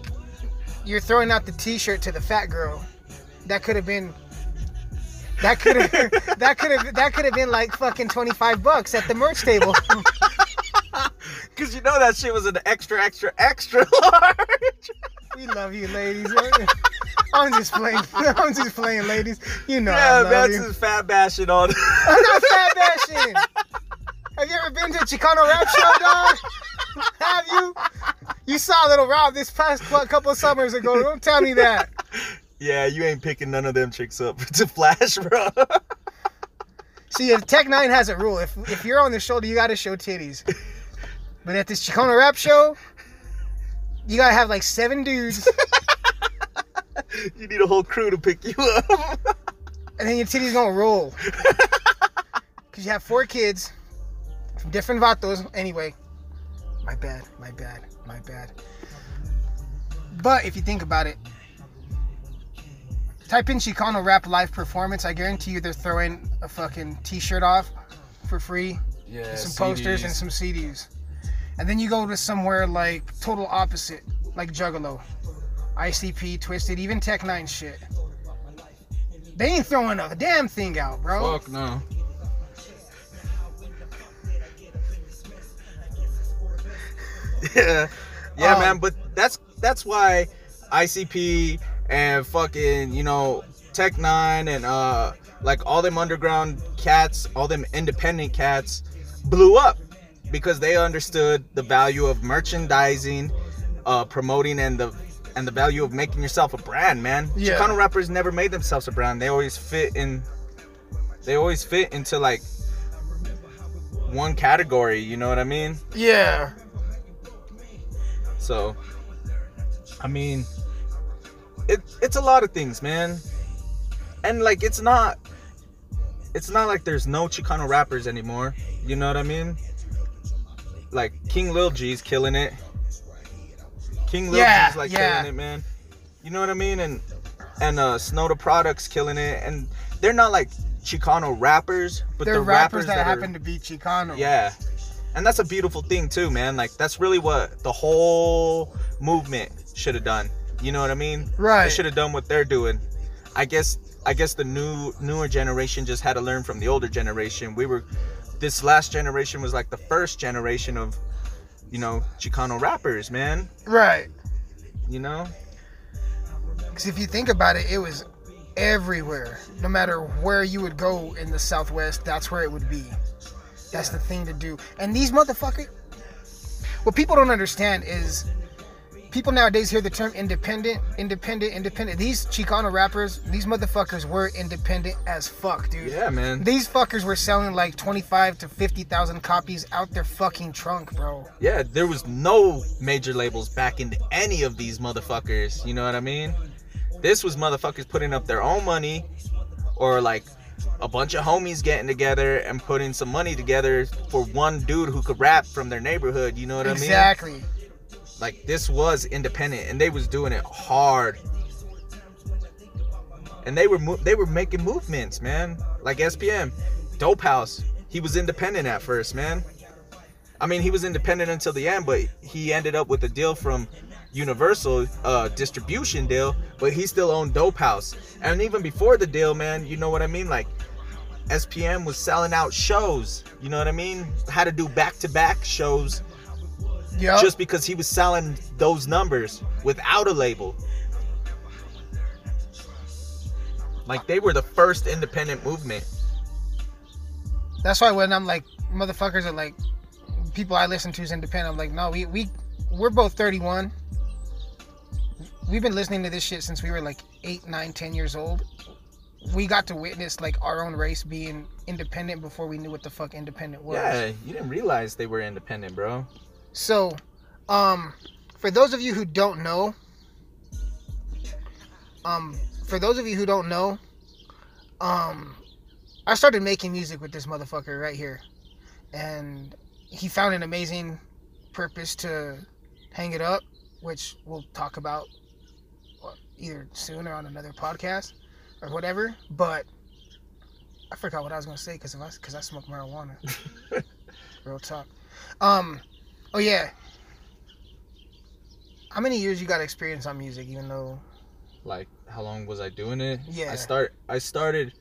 you're throwing out the t-shirt to the fat girl. That could have been that could have that could have that could have been like fucking 25 bucks at the merch table. Cause you know that shit was an extra, extra, extra large. we love you ladies. I'm just playing. I'm just playing ladies. You know I yeah, that's you. his fat bashing on. I'm not fat bashing. Have you ever been to a Chicano rap show, dog? Have you? You saw Little Rob this past cou- couple of summers ago. Don't tell me that. yeah, you ain't picking none of them chicks up to flash, bro. See, if Tech N9ne has a rule, if if you're on the shoulder, you gotta show titties. But at this Chicano rap show, you gotta have like seven dudes, you need a whole crew to pick you up. and then your titties gonna roll. Cause you have four kids from different vatos. Anyway, my bad, my bad, my bad. But if you think about it, type in Chicano rap live performance. I guarantee you they're throwing a fucking t-shirt off for free. Yeah, some posters and some CDs. And then you go to somewhere like total opposite, like Juggalo, ICP, Twisted, even Tech N9ne shit. They ain't throwing a damn thing out, bro. Fuck no. Yeah, yeah, Um, man. But that's that's why ICP and fucking you know Tech N9ne and uh like all them underground cats, all them independent cats blew up because they understood the value of merchandising, uh, promoting, and the and the value of making yourself a brand, man. Yeah. Chicano rappers never made themselves a brand. They always fit in. They always fit into like one category. You know what I mean? Yeah. So, I mean, it it's a lot of things, man. And like, it's not. It's not like there's no Chicano rappers anymore. You know what I mean? Like King Lil G's killing it. King Lil Yeah, G's like yeah. killing it, man. You know what I mean? And and uh Snow Tha Product's killing it. And they're not like Chicano rappers, but They're the rappers, that, are- happen to be Chicano. yeah. And that's a beautiful thing too, man. Like that's really what the whole movement should have done. You know what I mean? Right. They should have done what they're doing. I guess I guess the new newer generation just had to learn from the older generation. We were this last generation was like the first generation of you know, Chicano rappers, man. Right. You know? Because if you think about it, it was everywhere. No matter where you would go in the Southwest, that's where it would be. That's the thing to do. And these motherfuckers, what people don't understand is people nowadays hear the term independent, independent, independent. These Chicano rappers, these motherfuckers were independent as fuck, dude. Yeah, man. These fuckers were selling like 25 to 50,000 copies out their fucking trunk, bro. Yeah, there was no major labels back into any of these motherfuckers. You know what I mean? This was motherfuckers putting up their own money or like a bunch of homies getting together and putting some money together for one dude who could rap from their neighborhood. You know what I mean? exactly. Like this was independent and they was doing it hard. And they were mo- they were making movements, man. Like SPM, Dope House. He was independent at first, man. I mean, he was independent until the end, but he ended up with a deal from Universal uh, distribution deal, but he still owned Dope House. And even before the deal, man, you know what I mean? Like SPM was selling out shows. You know what I mean? Had to do back-to-back shows Yup. just because he was selling those numbers without a label. Like they were the first independent movement. That's why when I'm like, motherfuckers are like, people I listen to is independent. I'm like, no, we we we're both 31. We've been listening to this shit since we were like eight, nine, ten years old. We got to witness like our own race being independent before we knew what the fuck independent was. Yeah, you didn't realize they were independent, bro. So, um, for those of you who don't know, um, for those of you who don't know, um, I started making music with this motherfucker right here, and he found an amazing purpose to hang it up, which we'll talk about either soon or on another podcast or whatever. But I forgot what I was gonna say because I because I smoke marijuana. Real talk. Um. Oh yeah. How many years you got experience on music? Even though Like, how long was I doing it? Yeah. I start. I started.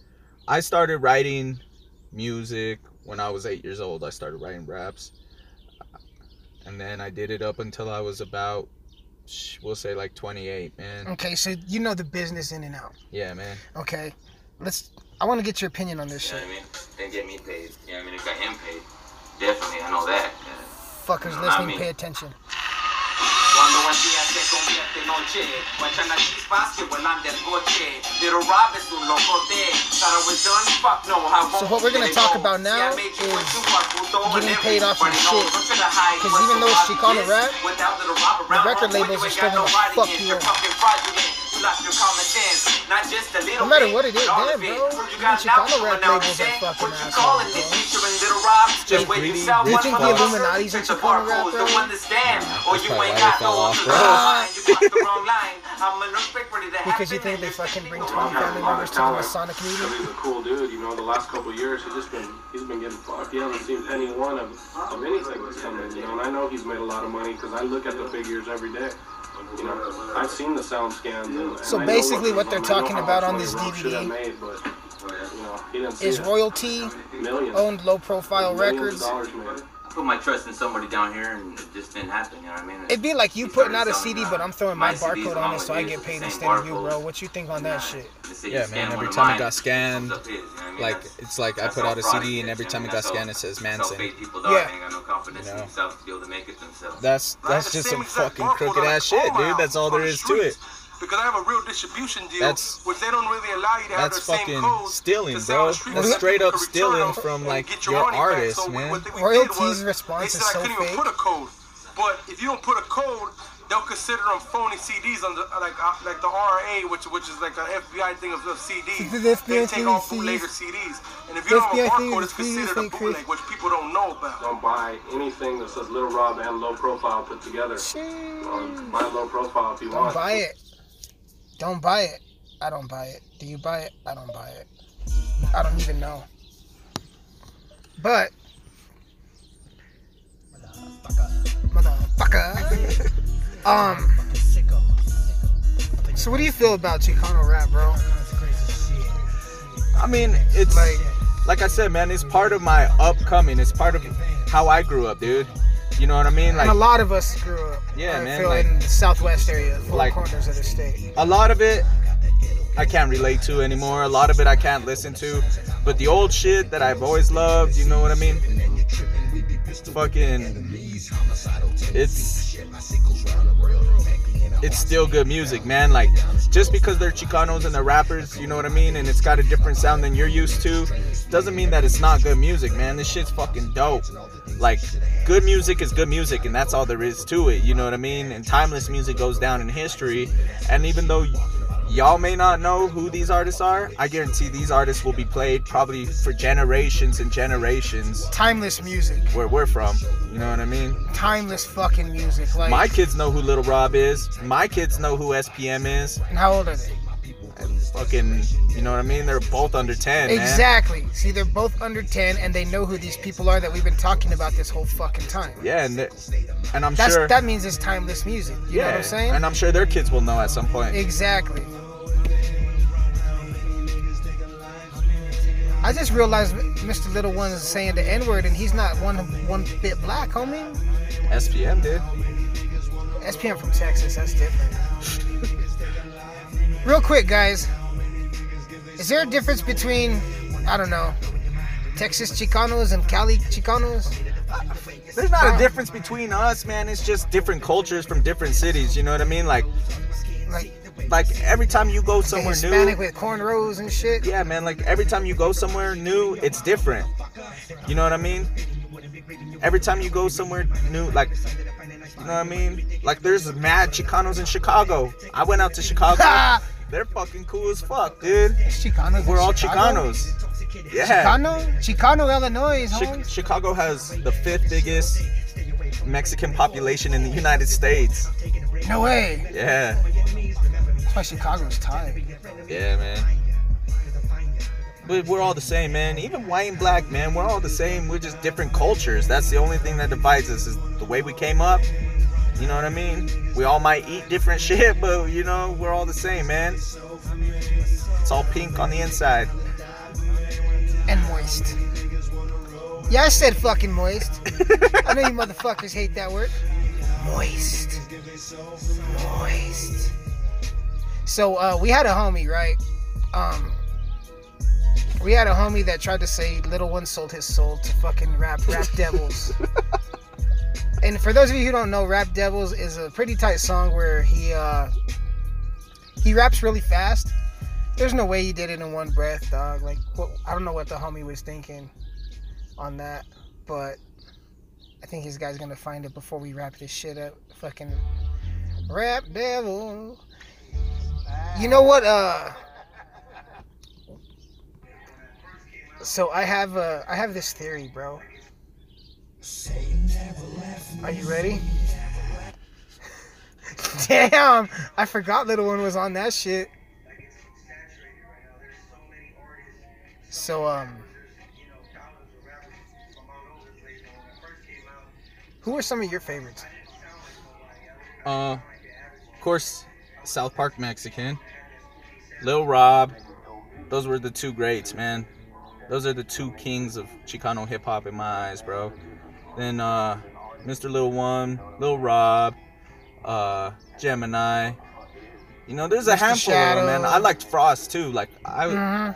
I started writing music when I was eight years old. I started writing raps, and then I did it up until I was about, we'll say like 28, man. okay, so you know the business in and out. Yeah, man. Okay, let's. I want to get your opinion on this You know shit. what I mean? And get me paid. You know what I mean? It got him paid. Definitely, I know that. Fuckers I listening, pay attention. Cuando el día se convierte en noche, guachan las chispas que vuelan del coche. Little Rob es un locote. Thought I was done, fuck no, I won't So what we're gonna talk about now Yeah, I made you is what you want, puto, and getting paid off knows. shit. I'm finna hide 'Cause even though it's Chicano is. rap, Without Little Rob around, record labels are still gonna fuck you up. You lost your common sense. Not just a little No matter bit, what it is, but all damn, of it. bro. Who you Even got now? Chicano rap But now labels they are fucking What you assholes, calling bro. this featuring Little Rob? Just The way you greedy sell rich one think the motherfucker, Illuminati's in it's Chicano rap, barcodes, bro? don't understand. Nah, Or that's you ain't why got they fell no off, other bro. line. You crossed the wrong line. I'm an earthquake ready to Because you think they you're fucking bring thinking 20 family members to the Masonic So meeting? he's a cool dude, you know. The last couple years, he's just been he's been getting fucked. He hasn't seen penny one of, of anything that's coming. You know, and I know he's made a lot of money because I look at the figures every day. You know, I've seen the sound scans. And, and So basically what goes they're on. I know talking about on this Rob should have DVD made, but, you know, he didn't see Is royalty Millions. owned low profile records. Put my trust in somebody down here, and it just didn't happen. You know what I mean? It'd be like you He putting out a CD, uh, but I'm throwing my CDs barcode on along it so I get paid instead of you, bro. What you think on that Nah, shit? they say you Yeah, man. Every time it got scanned, his, you know I mean? like That's- it's like I put out a CD it and every time it I got scanned it says Mansyn. fake people die. Yeah. They ain't got no confidence You know. themselves to be able to make it themselves. That's But I have that's just some fucking crooked ass shit, dude. That's all on there the is to it. Streets. Because I have a real distribution deal, That's- which they don't really allow you to have the same fucking codes stealing, to sell bro. That's straight up stealing from, like, get your money back. artist, so man. What we did Royalties was, response they is said so I couldn't even put a code, but if you don't put a code, they'll consider them phony CDs on the like uh, like the RA, which which is like an FBI thing of, of CDs. The They take thing all of bootlegger CDs. CDs, and if you don't have a FBI barcode, it's considered a create- bootleg, which people don't know about. Don't buy anything that says Little Rob and Low Profile put together. Um, buy Low Profile if you Don't want. buy it. Don't buy it. I don't buy it. Do you buy it? I don't buy it. I don't even know. But motherfucker. um. So what do you feel about Chicano rap, bro? I mean, it's Like, like I said, man. It's part of my upcoming. It's part of how I grew up, dude. You know what I mean? and a lot of us grew up. Yeah, man, like- in the southwest area, four like- corners of the state. a lot of it I can't relate to anymore. A lot of it I can't listen to. But the old shit that I've always loved, you know what I mean? Fucking it's it's still good music, man. Like just because they're Chicanos and they're rappers, you know what I mean, and it's got a different sound than you're used to, doesn't mean that it's not good music, man. This shit's fucking dope. Like good music is good music and that's all there is to it, you know what I mean? And timeless music goes down in history. And even though y'all may not know who these artists are, I guarantee these artists will be played probably for generations and generations Timeless music. where we're from. You know what I mean? Timeless fucking music. Like, My kids know who Little Rob is. My kids know who SPM is. and how old are they? Fucking, you know what I mean? They're both under 10, man. Exactly. See, they're both under 10 and they know who these people are that we've been talking about this whole fucking time. Yeah, and and I'm That's sure. that means it's timeless music. You yeah, know what I'm saying? and I'm sure their kids will know at some point. Exactly. I just realized Mr. Little One is saying the N word and he's not one one bit black, homie. SPM did. SPM from Texas, that's different. Real quick, guys. Is there a difference between, I don't know, Texas Chicanos and Cali Chicanos? There's not a difference between us, man. It's just different cultures from different cities. You know what I mean? Like, Like, like every time you go somewhere Hispanic new, with cornrows and shit? yeah, man. Like every time you go somewhere new, it's different. You know what I mean? Every time you go somewhere new, like, you know what I mean? Like, there's mad Chicanos in Chicago. I went out to Chicago. They're fucking cool as fuck, dude. Chicanos. We're all Chicago? Chicanos. Yeah. Chicano? Chicano, Illinois, Chi- Chicago has the fifth biggest Mexican population in the United States. No way. Yeah. That's why Chicago's tight. Yeah, man. But we're all the same, man. Even white and black, man. We're all the same. We're just different cultures. That's the only thing that divides us is the way we came up. You know what I mean? We all might eat different shit, but you know, we're all the same, man. It's all pink on the inside. And moist. Yeah, I said fucking moist. I know you motherfuckers hate that word. Moist. Moist. So uh, we had a homie, right? Um, we had a homie that tried to say little one sold his soul to fucking rap rap devils. and for those of you who don't know, Rap Devils is a pretty tight song where he uh, he raps really fast. There's no way he did it in one breath, dog. Like, what, I don't know what the homie was thinking on that, but I think his guy's gonna find it before we wrap this shit up. Fucking rap devil. You know what? Uh, so I have uh, I have this theory, bro. Are you ready? Damn, I forgot Little One was on that shit. So um, who are some of your favorites? Uh, of course, South Park Mexican, Lil Rob. Those were the two greats, man. Those are the two kings of Chicano hip hop in my eyes, bro. Then uh, Mr. Little One, Little Rob, uh, Gemini. You know, there's a Mr. handful of them, man. I liked Frost too. Like I, Mhm.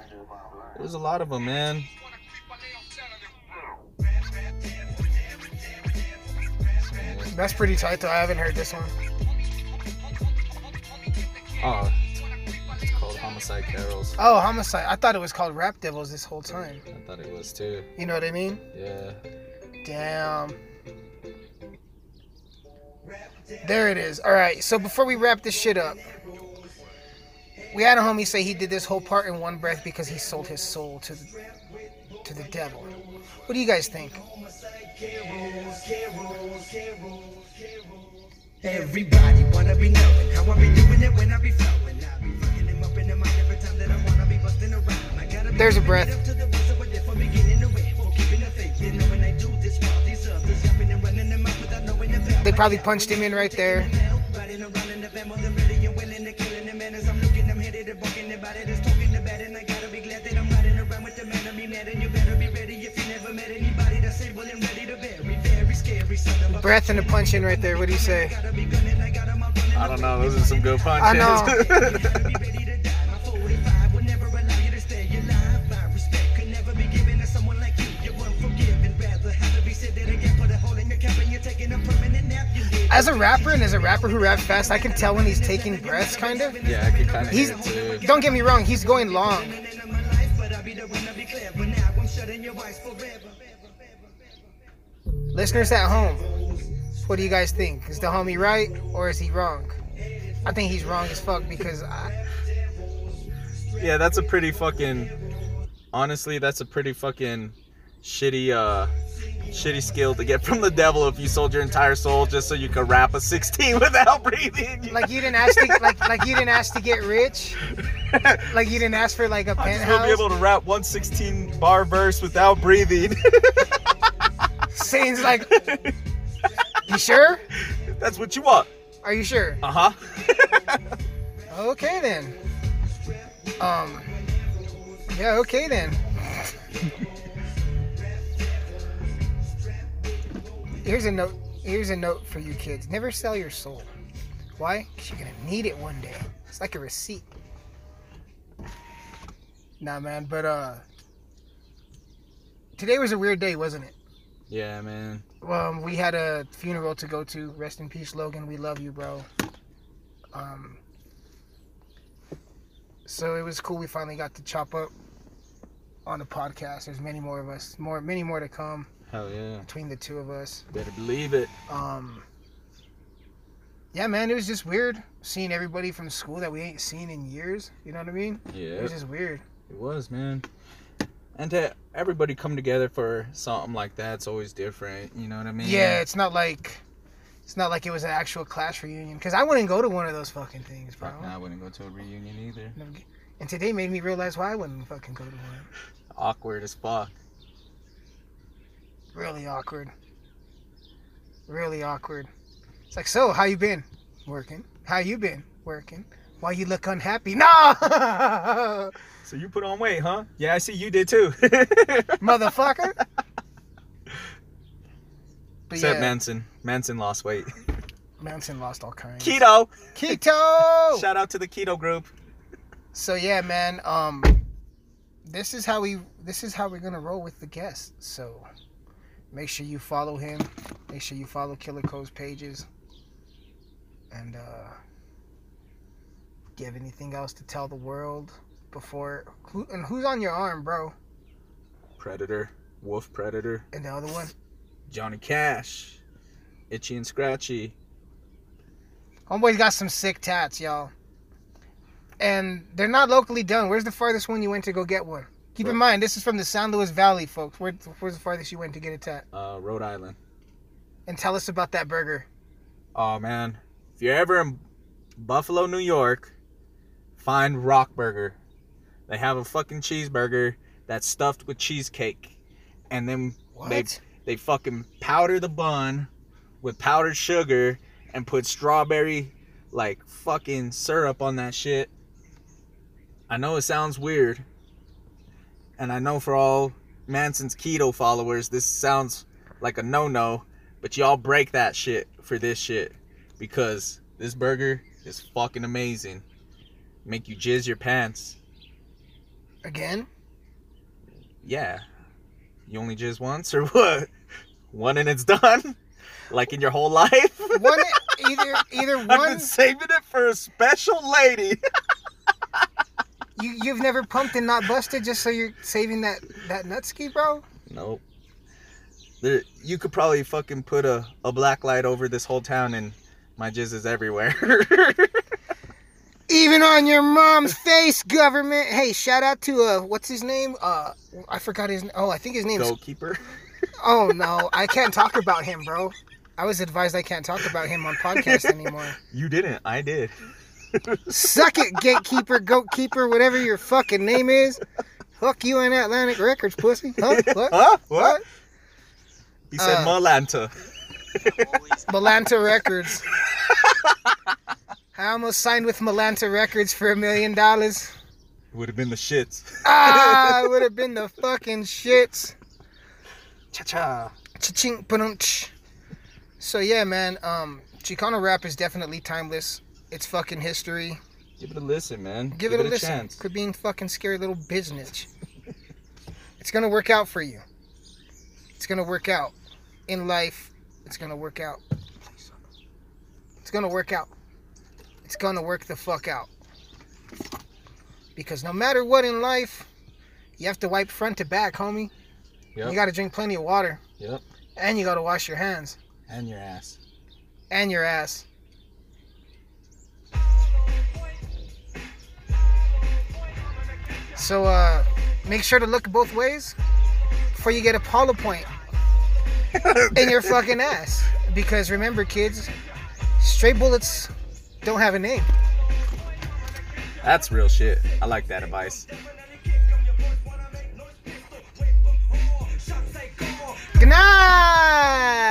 there's a lot of them, man. That's pretty tight though. I haven't heard this one. Oh, it's called Homicide Carols. Oh, homicide. I thought it was called Rap Devils this whole time. I thought it was too. You know what I mean? Yeah. Damn. There it is. All right. So before we wrap this shit up, we had a homie say he did this whole part in one breath because he sold his soul to the to the devil. What do you guys think? Everybody wanna be knowing how I be doing it when I be flowing. I be fucking them up in the mind every time that I wanna be busting around. I gotta be There's a breath. Probably punched him in right there. Riding around in the van, more than ready and willing to killing them. And as I'm looking, I'm headed and walking about it. It's talking about it, and I gotta be glad that I'm riding around with the man of me mad. And you better be ready if you never met anybody that's able and ready to bury. Very scary, son of a Breath and a punch in right there. What do you say? I don't know. Those are some good punches. I know. As a rapper and as a rapper who raps fast, I can tell when he's taking breaths, kind of. yeah, I could kind of He's hear it too. don't get me wrong, he's going long. Listeners at home, what do you guys think? Is the homie right or is he wrong? I think he's wrong as fuck because I, Yeah, that's a pretty fucking. Honestly, that's a pretty fucking shitty, uh, shitty skill to get from the devil if you sold your entire soul just so you could rap a 16 without breathing. like you didn't ask to like like you didn't ask to get rich. Like you didn't ask for like a I just want to be able to rap 116 bar verse without breathing. Saying like, you sure? That's what you want. Are you sure? Uh huh. Okay then. Um. Yeah. Okay then. Here's a note. Here's a note for you kids. Never sell your soul. Why? Because you're gonna need it one day. It's like a receipt. Nah, man. But uh, today was a weird day, wasn't it? Yeah, man. Um, we had a funeral to go to. Rest in peace, Logan. We love you, bro. Um, so it was cool. We finally got to chop up on the podcast. There's many more of us, more, many more to come Hell yeah. between the two of us. Better believe it. Um, yeah, man, it was just weird seeing everybody from school that we ain't seen in years. You know what I mean? Yeah. It was just weird. It was, man. And to everybody come together for something like that's always different. You know what I mean? Yeah, it's not like it's not like it was an actual class reunion. Cause I wouldn't go to one of those fucking things, bro. Nah, I wouldn't go to a reunion either. And today made me realize why I wouldn't fucking go to one. Awkward as fuck. Really awkward. Really awkward. It's like, so how you been? Working. How you been? Working. Why you look unhappy? No, So you put on weight, huh? Yeah, I see you did too. motherfucker. But Except yeah, Mansyn. Mansyn lost weight. Mansyn lost all kinds. Keto. Keto. Shout out to the keto group. So yeah, man. Um, this is how we. This is how we're gonna roll with the guests. So, make sure you follow him. Make sure you follow Killer Co's pages. And uh, do you have anything else to tell the world before? Who and who's on your arm, bro? Predator. Wolf Predator. And the other one? Johnny Cash. Itchy and Scratchy. Homeboy's got some sick tats, y'all. And they're not locally done. Where's the farthest one you went to go get one? Keep in mind, this is from the San Luis Valley, folks. Where, where's the farthest you went to get a tat? Uh, Rhode Island. And tell us about that burger. Oh man, if you're ever in Buffalo, New York, find Rock Burger. They have a fucking cheeseburger that's stuffed with cheesecake, and then they they fucking powder the bun with powdered sugar and put strawberry like fucking syrup on that shit. I know it sounds weird, and I know for all Mansyn's keto followers, this sounds like a no no, but y'all break that shit for this shit because this burger is fucking amazing. Make you jizz your pants. Again? Yeah. You only jizz once or what? One and it's done? Like in your whole life? One either either I've one been saving it for a special lady. you you've never pumped and not busted just so you're saving that that nutski, bro? Nope. There, you could probably fucking put a, a black light over this whole town and my jizz is everywhere. Even on your mom's face, government. Hey, shout out to uh what's his name? Uh I forgot his Oh, I think his name's Goalkeeper. Oh no, I can't talk about him, bro. I was advised I can't talk about him on podcast anymore. You didn't. I did. Suck it, gatekeeper, goatkeeper, whatever your fucking name is. Fuck you and Atlantic Records, pussy. Huh? What? Huh? What? He said Uh, Malanta. Malanta Records. I almost signed with Malanta Records for a million dollars. It would have been the shits. Ah, it would have been the fucking shits. Cha cha. Cha-ching, ba-dum-tsh. So yeah, man. Um, Chicano rap is definitely timeless. It's fucking history. Give it a listen, man. Give, it, a, listen. chance. Quit being fucking scary little business. it's gonna work out for you. It's gonna work out. In life, it's gonna work out. It's gonna work out. It's gonna work the fuck out. Because no matter what in life, you have to wipe front to back, homie. Yep. You gotta drink plenty of water. Yep. And you gotta wash your hands. And your ass. And your ass. So uh make sure to look both ways before you get a Paula point in your fucking ass. Because remember kids, straight bullets don't have a name. That's real shit. I like that advice. Good night!